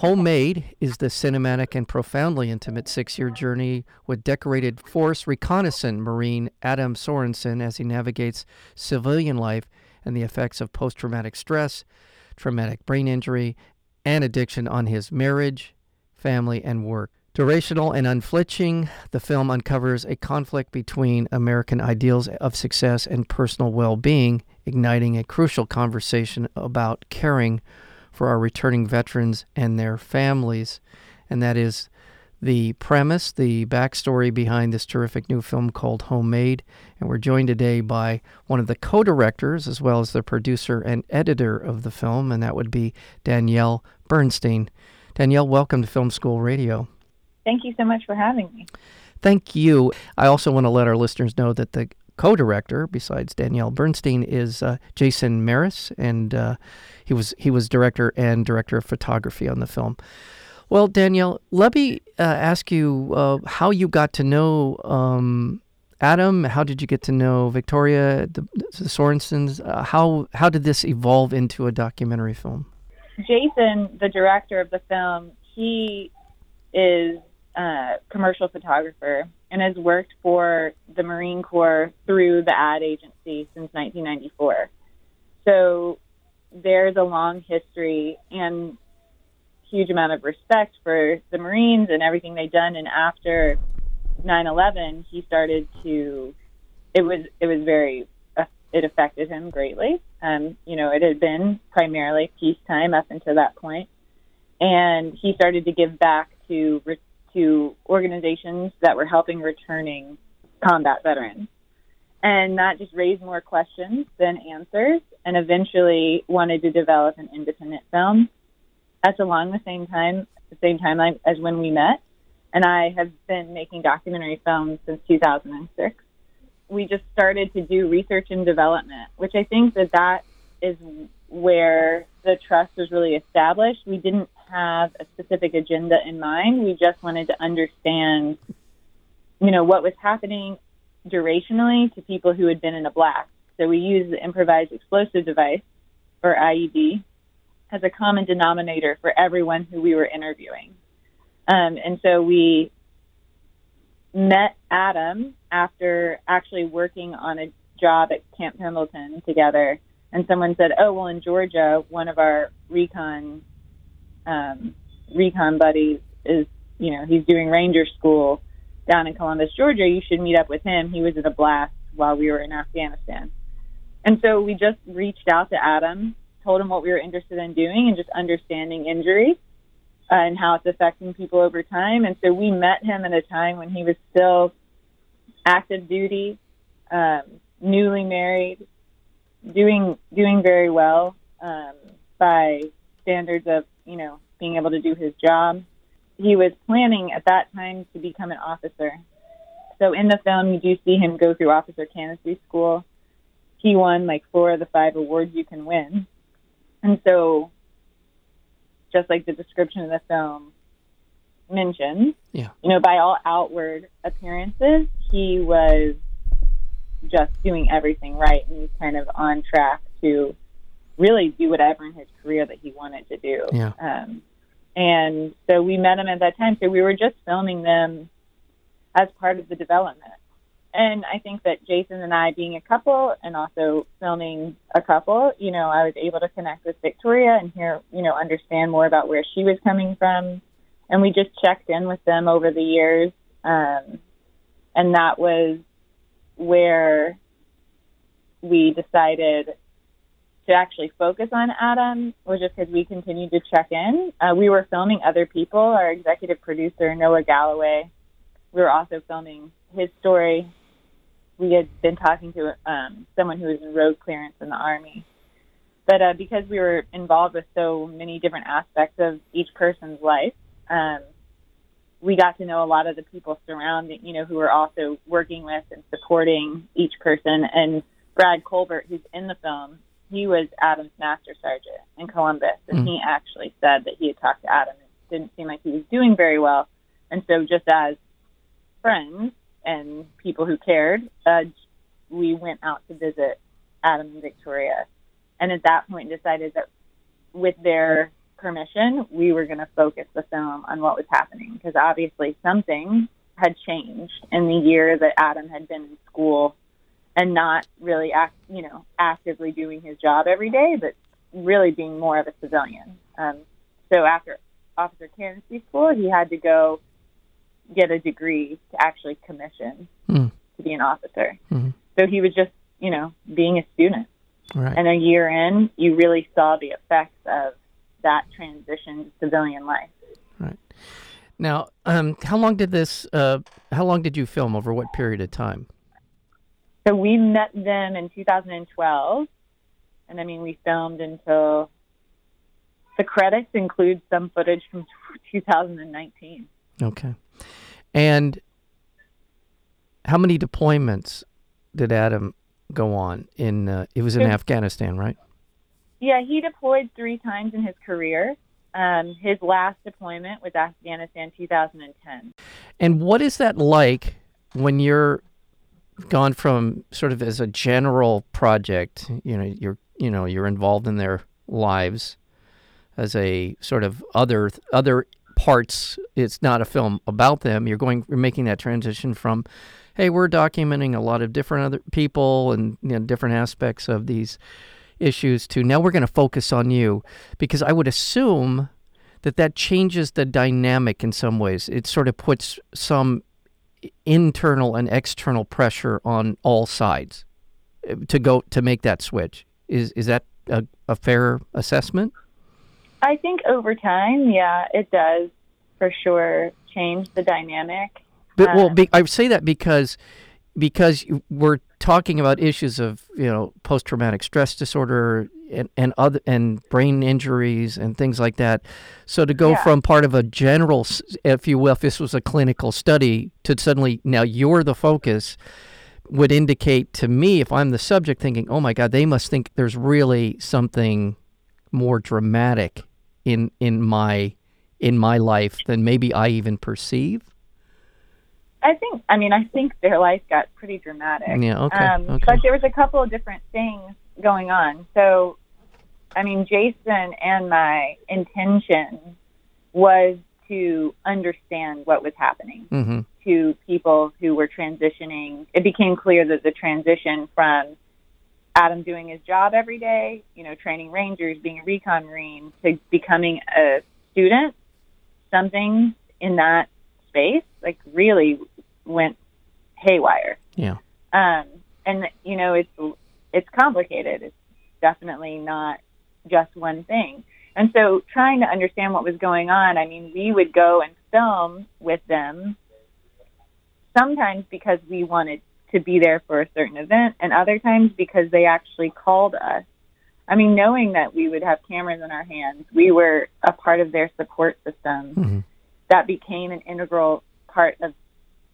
Homemade is the cinematic and profoundly intimate six year journey with decorated force reconnaissance Marine Adam Sorensen as he navigates civilian life and the effects of post traumatic stress, traumatic brain injury, and addiction on his marriage, family, and work. Durational and unflinching, the film uncovers a conflict between American ideals of success and personal well being, igniting a crucial conversation about caring for our returning veterans and their families. And that is the premise, the backstory behind this terrific new film called Homemade. And we're joined today by one of the co directors, as well as the producer and editor of the film, and that would be Danielle Bernstein. Danielle, welcome to Film School Radio. Thank you so much for having me. Thank you. I also want to let our listeners know that the co-director, besides Danielle Bernstein, is uh, Jason Maris, and uh, he was he was director and director of photography on the film. Well, Danielle, let me uh, ask you uh, how you got to know um, Adam. How did you get to know Victoria, the, the Sorensens? Uh, how how did this evolve into a documentary film? Jason, the director of the film, he is a commercial photographer and has worked for the Marine Corps through the ad agency since 1994. So there's a long history and huge amount of respect for the Marines and everything they've done. And after 9/11, he started to. It was it was very uh, it affected him greatly. Um, you know, it had been primarily peacetime up until that point, and he started to give back to to organizations that were helping returning combat veterans. And that just raised more questions than answers, and eventually wanted to develop an independent film. That's along the same time, the same timeline as when we met. And I have been making documentary films since 2006. We just started to do research and development, which I think that that is where the trust was really established. We didn't have a specific agenda in mind. We just wanted to understand, you know, what was happening durationally to people who had been in a blast. So we used the improvised explosive device, or IED, as a common denominator for everyone who we were interviewing. Um, and so we met Adam after actually working on a job at Camp Pendleton together. And someone said, "Oh, well, in Georgia, one of our recon um, recon buddies is, you know, he's doing ranger school down in Columbus, Georgia. You should meet up with him. He was at a blast while we were in Afghanistan. And so we just reached out to Adam, told him what we were interested in doing and just understanding injury uh, and how it's affecting people over time. And so we met him at a time when he was still active duty, um, newly married, doing doing very well um, by standards of you know, being able to do his job. He was planning at that time to become an officer. So in the film, you do see him go through officer candidacy school. He won like four of the five awards you can win. And so, just like the description of the film mentions, yeah. you know, by all outward appearances, he was just doing everything right and he's kind of on track to really do whatever in his career that he wanted to do. Yeah. Um, and so we met him at that time. So we were just filming them as part of the development. And I think that Jason and I, being a couple and also filming a couple, you know, I was able to connect with Victoria and hear, you know, understand more about where she was coming from. And we just checked in with them over the years. Um, and that was where we decided to actually focus on Adam was just because we continued to check in. Uh, we were filming other people. Our executive producer, Noah Galloway, we were also filming his story. We had been talking to um, someone who was in road clearance in the Army. But uh, because we were involved with so many different aspects of each person's life, um, we got to know a lot of the people surrounding, you know, who were also working with and supporting each person. And Brad Colbert, who's in the film, he was Adam's master sergeant in Columbus, and Mhm. he actually said that he had talked to Adam. It didn't seem like he was doing very well, and so just as friends and people who cared, uh, we went out to visit Adam and Victoria, and at that point decided that with their permission, we were going to focus the film on what was happening because obviously something had changed in the year that Adam had been in school and not really act, you know, actively doing his job every day, but really being more of a civilian. Um, so after officer candidacy school, he had to go get a degree to actually commission Hmm. to be an officer. Mhm. So he was just, you know, being a student. Right. And a year in, you really saw the effects of that transition to civilian life. Right. Now, um, how long did this? Uh, how long did you film? Over what period of time? So we met them in 2012, and I mean, we filmed until the credits include some footage from 2019. Okay. And how many deployments did Adam go on? In uh, it was in. Afghanistan, right? Yeah, he deployed three times in his career. Um, his last deployment was Afghanistan 2010. And what is that like when you're gone from sort of as a general project, you know, you're you know, you're involved in their lives as a sort of other other parts. It's not a film about them. You're going you're making that transition from hey, we're documenting a lot of different other people and you know, different aspects of these issues to now we're going to focus on you because I would assume that that changes the dynamic in some ways. It sort of puts some internal and external pressure on all sides uh, to go to make that switch. Is is that a, a fair assessment? I think over time, yeah, it does for sure change the dynamic. But, well, Uh, be, I say that because because we're talking about issues of you know post traumatic stress disorder and, and other and brain injuries and things like that. So to go Yeah. from part of a general, if you will, if this was a clinical study, to suddenly now you're the focus, would indicate to me if I'm the subject thinking, oh my God, they must think there's really something more dramatic in in my in my life than maybe I even perceive. I think, I mean, I think their life got pretty dramatic. Yeah, okay, Um, okay. But there was a couple of different things going on. So, I mean, Jason and my intention was to understand what was happening Mm-hmm. to people who were transitioning. It became clear that the transition from Adam doing his job every day, you know, training rangers, being a recon marine, to becoming a student, something in that space, like really went haywire. Yeah. Um, and you know, it's it's complicated. It's definitely not just one thing. And so, trying to understand what was going on, I mean, we would go and film with them. Sometimes because we wanted to be there for a certain event, and other times because they actually called us. I mean, knowing that we would have cameras in our hands, we were a part of their support system Mhm. That became an integral part of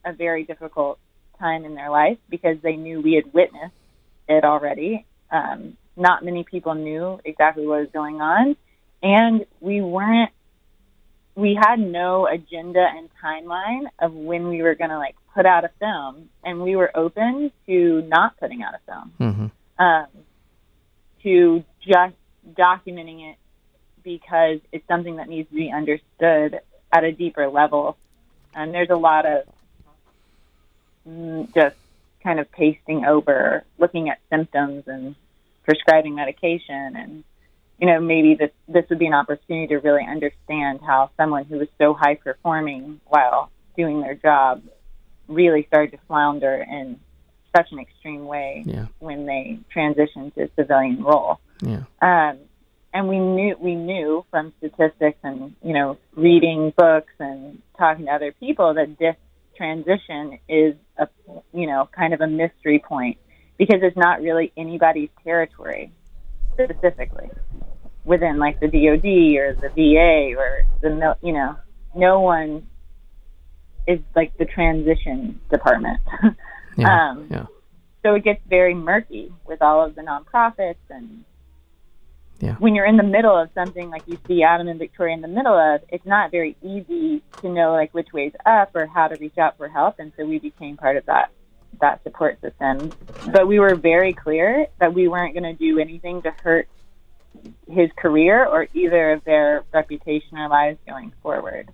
a very difficult time in their life because they knew we had witnessed it already. Um, not many people knew exactly what was going on, and we weren't. We had no agenda and timeline of when we were going to like put out a film, and we were open to not putting out a film Mm-hmm. um, to just documenting it because it's something that needs to be understood at a deeper level. And there's a lot of mm, just kind of pasting over, looking at symptoms and prescribing medication, and you know maybe this this would be an opportunity to really understand how someone who was so high performing while doing their job really started to flounder in such an extreme way Yeah. when they transitioned to civilian role. Yeah. Um, and we knew we knew from statistics and you know reading books and talking to other people that this transition is a you know kind of a mystery point because it's not really anybody's territory specifically within like the DoD or the VA or the you know no one is like the transition department. Yeah. Um, yeah. so it gets very murky with all of the nonprofits and Yeah. when you're in the middle of something like you see Adam and Victoria in the middle of, it's not very easy to know like which way's up or how to reach out for help. And so we became part of that that support system. But we were very clear that we weren't going to do anything to hurt his career or either of their reputation or lives going forward.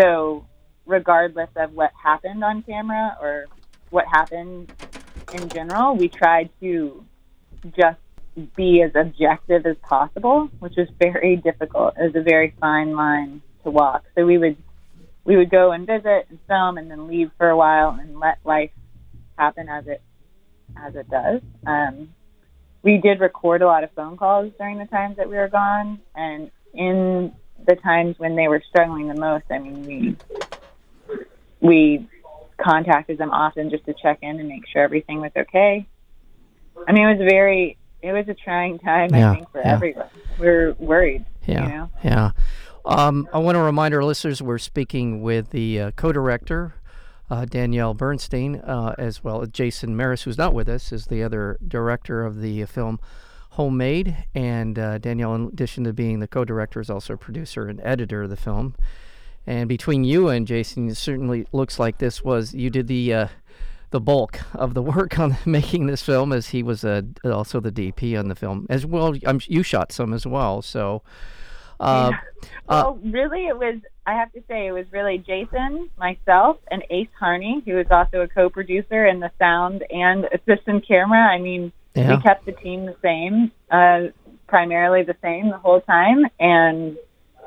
So regardless of what happened on camera or what happened in general, we tried to just be as objective as possible, which was very difficult. It was a very fine line to walk. So we would we would go and visit and film and then leave for a while and let life happen as it as it does. Um, we did record a lot of phone calls during the times that we were gone, and in the times when they were struggling the most, I mean, we we contacted them often just to check in and make sure everything was okay. I mean, it was very it was a trying time, Yeah, I think, for yeah. everyone. We're worried, Yeah. you know. Yeah. Um, I want to remind our listeners we're speaking with the uh, co director, uh, Danielle Bernstein, uh, as well as Jason Maris, who's not with us, is the other director of the film Homemade. And uh, Danielle, in addition to being the co director, is also a producer and editor of the film. And between you and Jason, it certainly looks like this was, you did the. Uh, the bulk of the work on making this film, as he was uh, also the DP on the film, as well. I'm, you shot some as well, so uh, uh, Well, really, it was. I have to say, it was really Jason, myself, and Ace Harney, who was also a co-producer in the sound and assistant camera. I mean, yeah, we kept the team the same, uh, primarily the same the whole time, and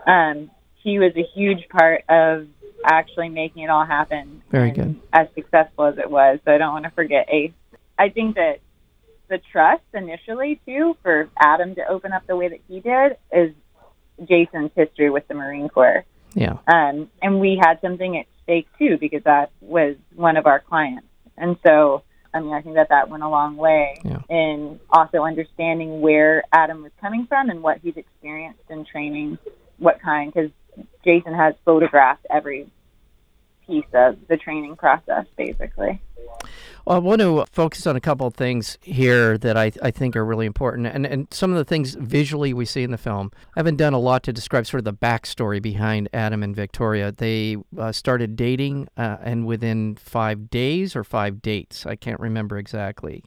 um, he was a huge part of actually making it all happen. Very good. As successful as it was, so I don't want to forget Ace. I think that the trust initially too for Adam to open up the way that he did is Jason's history with the Marine Corps. yeah, Um, and we had something at stake too because that was one of our clients. And so, I mean, I think that that went a long way Yeah. in also understanding where Adam was coming from and what he's experienced in training, what kind, because Jason has photographed every piece of the training process, basically. Well, I want to focus on a couple of things here that I, I think are really important, and, and some of the things visually we see in the film. I haven't done a lot to describe sort of the backstory behind Adam and Victoria. They uh, started dating, uh, and within five days or five dates, I can't remember exactly,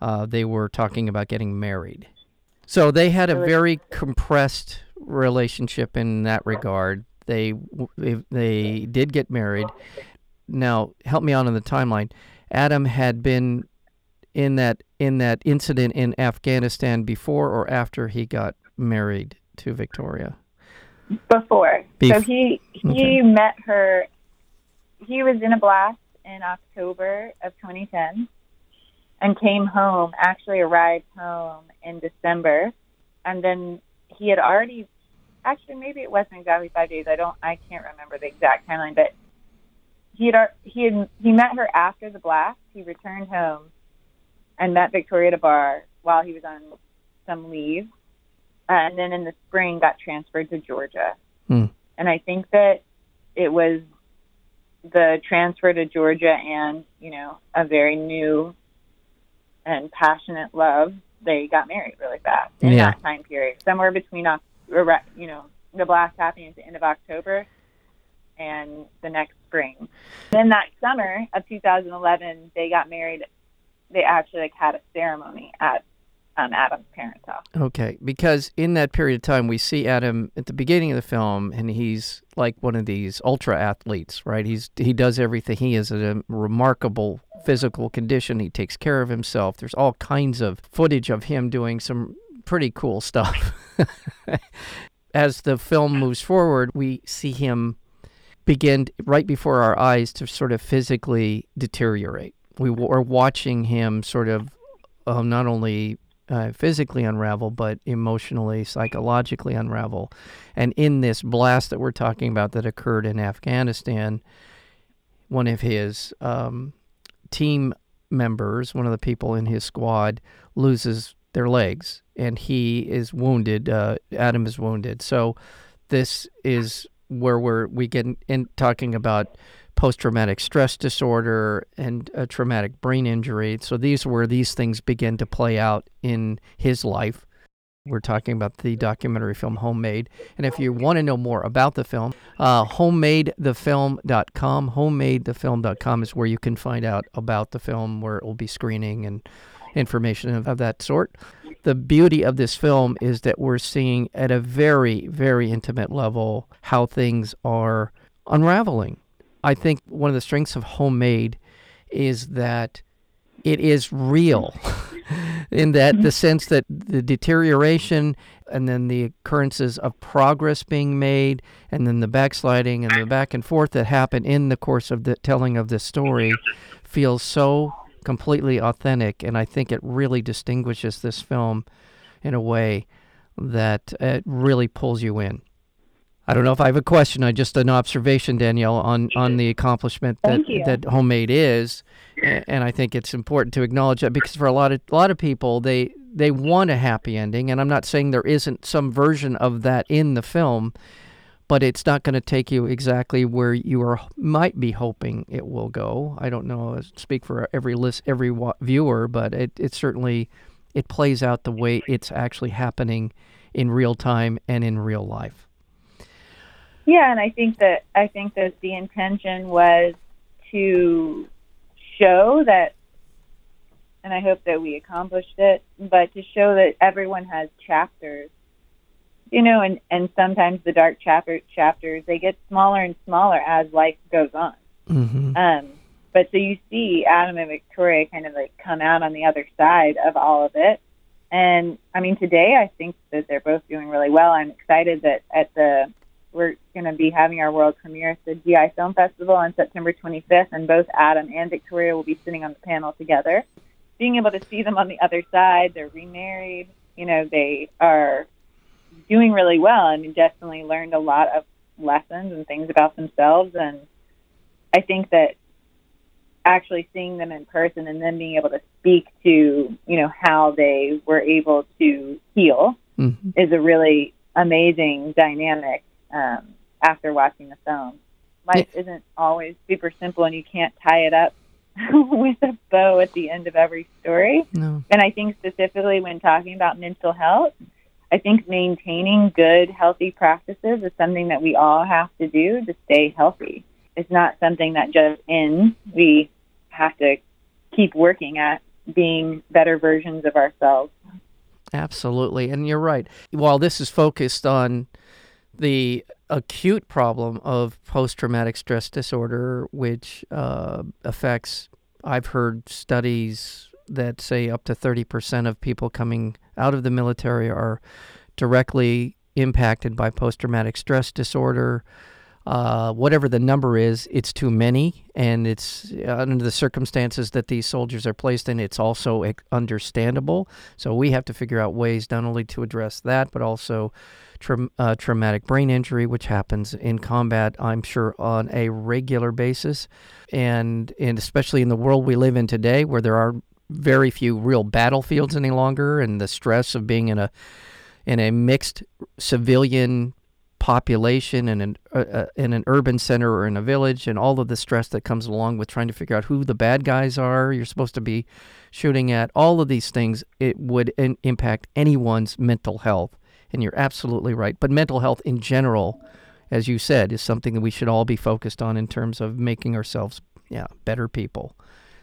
uh, they were talking about getting married. So they had a very compressed relationship in that regard. They they, they did get married. Now, help me out on the timeline. Adam had been in that in that incident in Afghanistan before or after he got married to Victoria. Before. so he he okay. met her. He was in a blast in October of 2010, and came home. Actually, arrived home in December, and then he had already. Actually, maybe it wasn't exactly five days. I don't. I can't remember the exact timeline, but he had ar- he had he met her after the blast. He returned home, and met Victoria at a bar while he was on some leave, uh, and then in the spring got transferred to Georgia. Hmm. And I think that it was the transfer to Georgia and you know a very new and passionate love. They got married really fast in Yeah. that time period, somewhere between Oc- or, you know the blast happening at the end of October and the next spring. Then that summer of 2011, they got married. They actually like had a ceremony at um, Adam's parents' house. Okay, because in that period of time, we see Adam at the beginning of the film, and he's like one of these ultra athletes, right? He's he does everything. He is in a remarkable physical condition. He takes care of himself. There's all kinds of footage of him doing some pretty cool stuff. As the film moves forward, we see him begin right before our eyes to sort of physically deteriorate. We are watching him sort of um, not only uh, physically unravel, but emotionally, psychologically unravel. And in this blast that we're talking about that occurred in Afghanistan, one of his um, team members, one of the people in his squad, loses their legs, and he is wounded. Uh, Adam is wounded. So this is where we're we get in talking about post traumatic stress disorder and a traumatic brain injury. So these were these things begin to play out in his life. We're talking about the documentary film Homemade. And if you want to know more about the film, uh, homemadethefilm.com. Homemadethefilm.com is where you can find out about the film, where it will be screening and information of, of that sort. The beauty of this film is that we're seeing at a very, very intimate level how things are unraveling. I think one of the strengths of Homemade is that it is real. in that the sense that the deterioration and then the occurrences of progress being made and then the backsliding and the back and forth that happen in the course of the telling of this story feels so completely authentic and i think it really distinguishes this film in a way that it really pulls you in I don't know if I have a question. I just an observation, Danielle, on on the accomplishment that that homemade is, and I think it's important to acknowledge that because for a lot of a lot of people, they they want a happy ending, and I'm not saying there isn't some version of that in the film, but it's not going to take you exactly where you are might be hoping it will go. I don't know. I speak for every list, every viewer, but it it certainly it plays out the way it's actually happening in real time and in real life. Yeah, and I think that I think that the intention was to show that and I hope that we accomplished it, but to show that everyone has chapters. You know, and and sometimes the dark chapter chapters they get smaller and smaller as life goes on. Mm-hmm. Um, but so you see Adam and Victoria kind of like come out on the other side of all of it. And I mean, today I think that they're both doing really well. I'm excited that at the we're going to be having our world premiere at the GI Film Festival on September 25th, and both Adam and Victoria will be sitting on the panel together. Being able to see them on the other side, they're remarried. You know, they are doing really well, and definitely learned a lot of lessons and things about themselves. And I think that actually seeing them in person and then being able to speak to, you know, how they were able to heal mm-hmm. is a really amazing dynamic um, after watching the film. Life yeah. isn't always super simple, and you can't tie it up with a bow at the end of every story. No. And I think specifically when talking about mental health, I think maintaining good, healthy practices is something that we all have to do to stay healthy. It's not something that just ends. We have to keep working at being better versions of ourselves. Absolutely. And you're right. While this is focused on the acute problem of post traumatic stress disorder, which uh, affects, I've heard studies that say up to 30% of people coming out of the military are directly impacted by post traumatic stress disorder. Uh, whatever the number is, it's too many, and it's uh, under the circumstances that these soldiers are placed in. It's also understandable. So we have to figure out ways not only to address that, but also tra- uh, traumatic brain injury, which happens in combat, I'm sure, on a regular basis. And, and especially in the world we live in today, where there are very few real battlefields any longer, and the stress of being in a in a mixed civilian population in an uh, uh, in an urban center or in a village, and all of the stress that comes along with trying to figure out who the bad guys are. You're supposed to be shooting at all of these things. It would in- impact anyone's mental health, and you're absolutely right. But mental health in general, as you said, is something that we should all be focused on in terms of making ourselves, yeah, better people.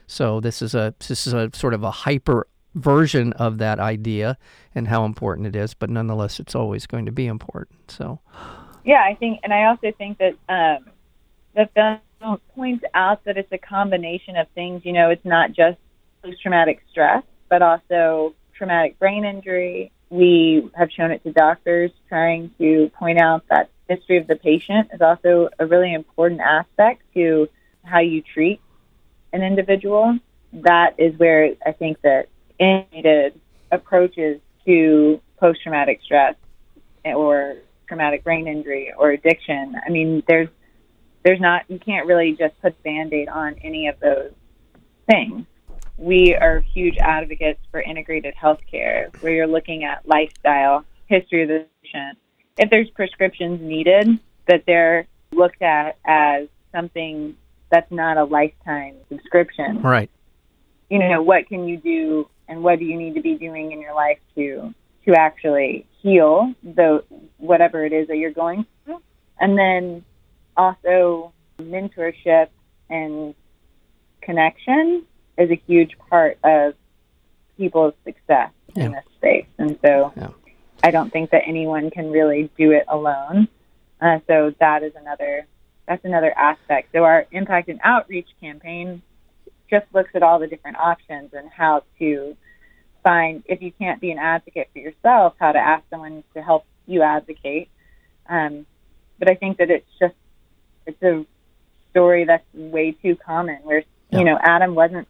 So this is a this is a sort of a hyper version of that idea and how important it is, but nonetheless, it's always going to be important. So, yeah, I think, and I also think that um, the film points out that it's a combination of things. You know, it's not just post traumatic stress, but also traumatic brain injury, we have shown it to doctors, trying to point out that history of the patient is also a really important aspect to how you treat an individual. That is where I think that integrated approaches to post traumatic stress or traumatic brain injury or addiction. I mean, there's there's not you can't really just put band aid on any of those things we are huge advocates for integrated healthcare, where you're looking at lifestyle, history of the patient. If there's prescriptions needed, that they're looked at as something that's not a lifetime subscription. Right. You know, what can you do and what do you need to be doing in your life to to actually heal the whatever it is that you're going through? And then also mentorship and connection is a huge part of people's success Yeah. in this space. And so Yeah. I don't think that anyone can really do it alone. Uh, so that is another that's another aspect. So our impact and outreach campaign just looks at all the different options and how to find if you can't be an advocate for yourself, how to ask someone to help you advocate. Um, but I think that it's just it's a story that's way too common. Where Yeah. you know Adam wasn't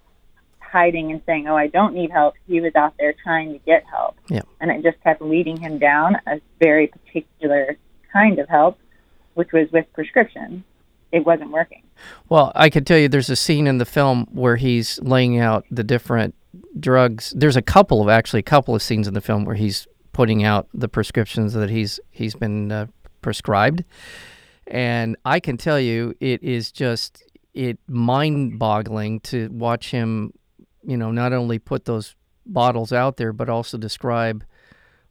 hiding and saying, "Oh, I don't need help." He was out there trying to get help, Yeah. and it just kept leading him down a very particular kind of help, which was with prescription. It wasn't working. Well, I could tell you there's a scene in the film where he's laying out the different drugs. There's a couple of actually a couple of scenes in the film where he's putting out the prescriptions that he's he's been uh, prescribed. And I can tell you it is just it mind-boggling to watch him, you know, not only put those bottles out there but also describe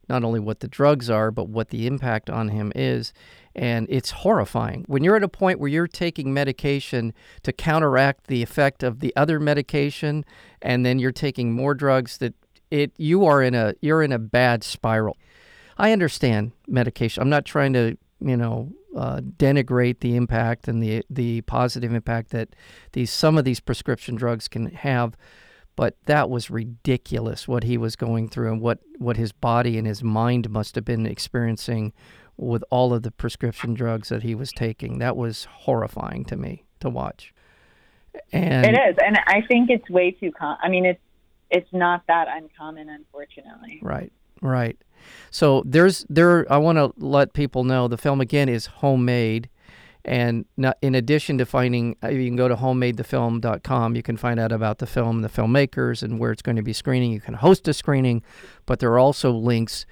not only what the drugs are but what the impact on him is. And it's horrifying. When you're at a point where you're taking medication to counteract the effect of the other medication and then you're taking more drugs that it you are in a you're in a bad spiral. I understand medication. I'm not trying to you know uh, denigrate the impact and the the positive impact that these some of these prescription drugs can have but that was ridiculous what he was going through and what, what his body and his mind must have been experiencing with all of the prescription drugs that he was taking. That was horrifying to me to watch. And it is, and I think it's way too. Com- I mean, it's it's not that uncommon, unfortunately. Right, right. So there's there. I want to let people know the film again is homemade, and not, in addition to finding, uh, you can go to homemadethefilm.com. You can find out about the film, the filmmakers, and where it's going to be screening. You can host a screening, but there are also links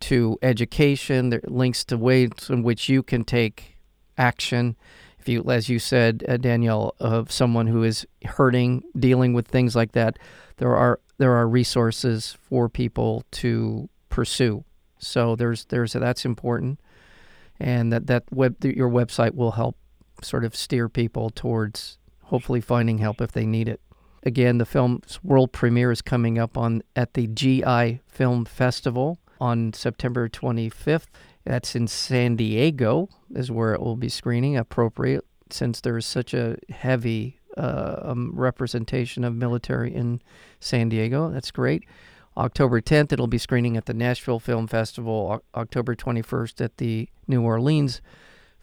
to education. There are links to ways in which you can take action. If you, as you said, uh, Danielle, of someone who is hurting, dealing with things like that, there are there are resources for people to pursue. So there's there's that's important, and that that web your website will help sort of steer people towards hopefully finding help if they need it. Again, the film's world premiere is coming up on at the GI Film Festival on September 25th. That's in San Diego, is where it will be screening. Appropriate since there's such a heavy uh, um, representation of military in San Diego. That's great. October 10th, it'll be screening at the Nashville Film Festival. O- October 21st at the New Orleans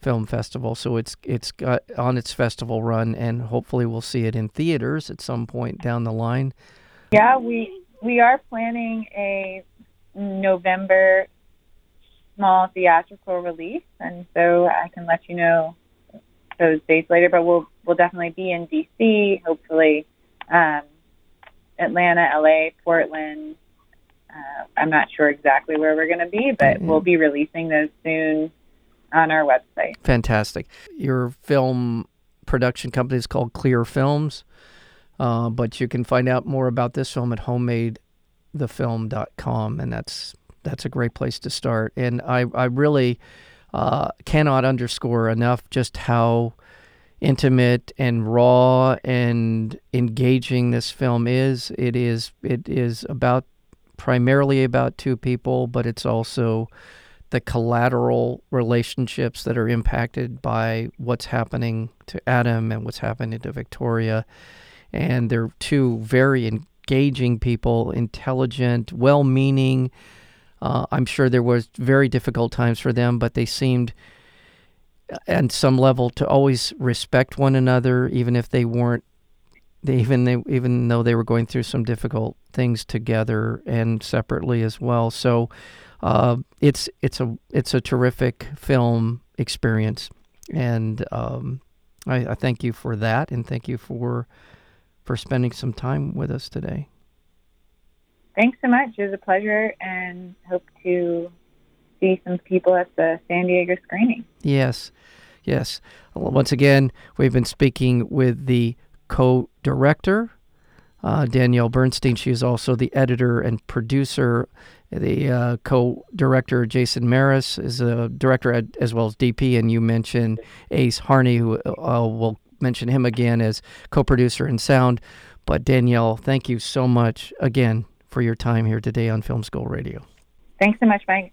Film Festival. So it's it's got on its festival run, and hopefully we'll see it in theaters at some point down the line. Yeah, we we are planning a November small theatrical release, and so I can let you know those dates later. But we'll we'll definitely be in DC, hopefully um, Atlanta, LA, Portland. Uh, I'm not sure exactly where we're going to be, but Mhm. we'll be releasing those soon on our website. Fantastic. Your film production company is called Clear Films, uh, but you can find out more about this film at homemadethefilm.com, and that's that's a great place to start. And I I really uh, cannot underscore enough just how intimate and raw and engaging this film is. It is it is about primarily about two people, but it's also the collateral relationships that are impacted by what's happening to Adam and what's happening to Victoria. And they're two very engaging people, intelligent, well meaning. Uh, I'm sure there was very difficult times for them, but they seemed at some level to always respect one another, even if they weren't even they even though they were going through some difficult things together and separately as well. So uh, it's it's a it's a terrific film experience, and um, I, I thank you for that, and thank you for for spending some time with us today. Thanks so much. It was a pleasure, and hope to see some people at the San Diego screening. Yes. Yes. Once again, we've been speaking with the co director, uh, Danielle Bernstein. She is also the editor and producer. The uh, co director, Jason Maris, is a director as well as DP. And you mentioned Ace Harney, who uh, will mention him again as co producer and sound. But Danielle, thank you so much again for your time here today on Film School Radio. Thanks so much, Mike.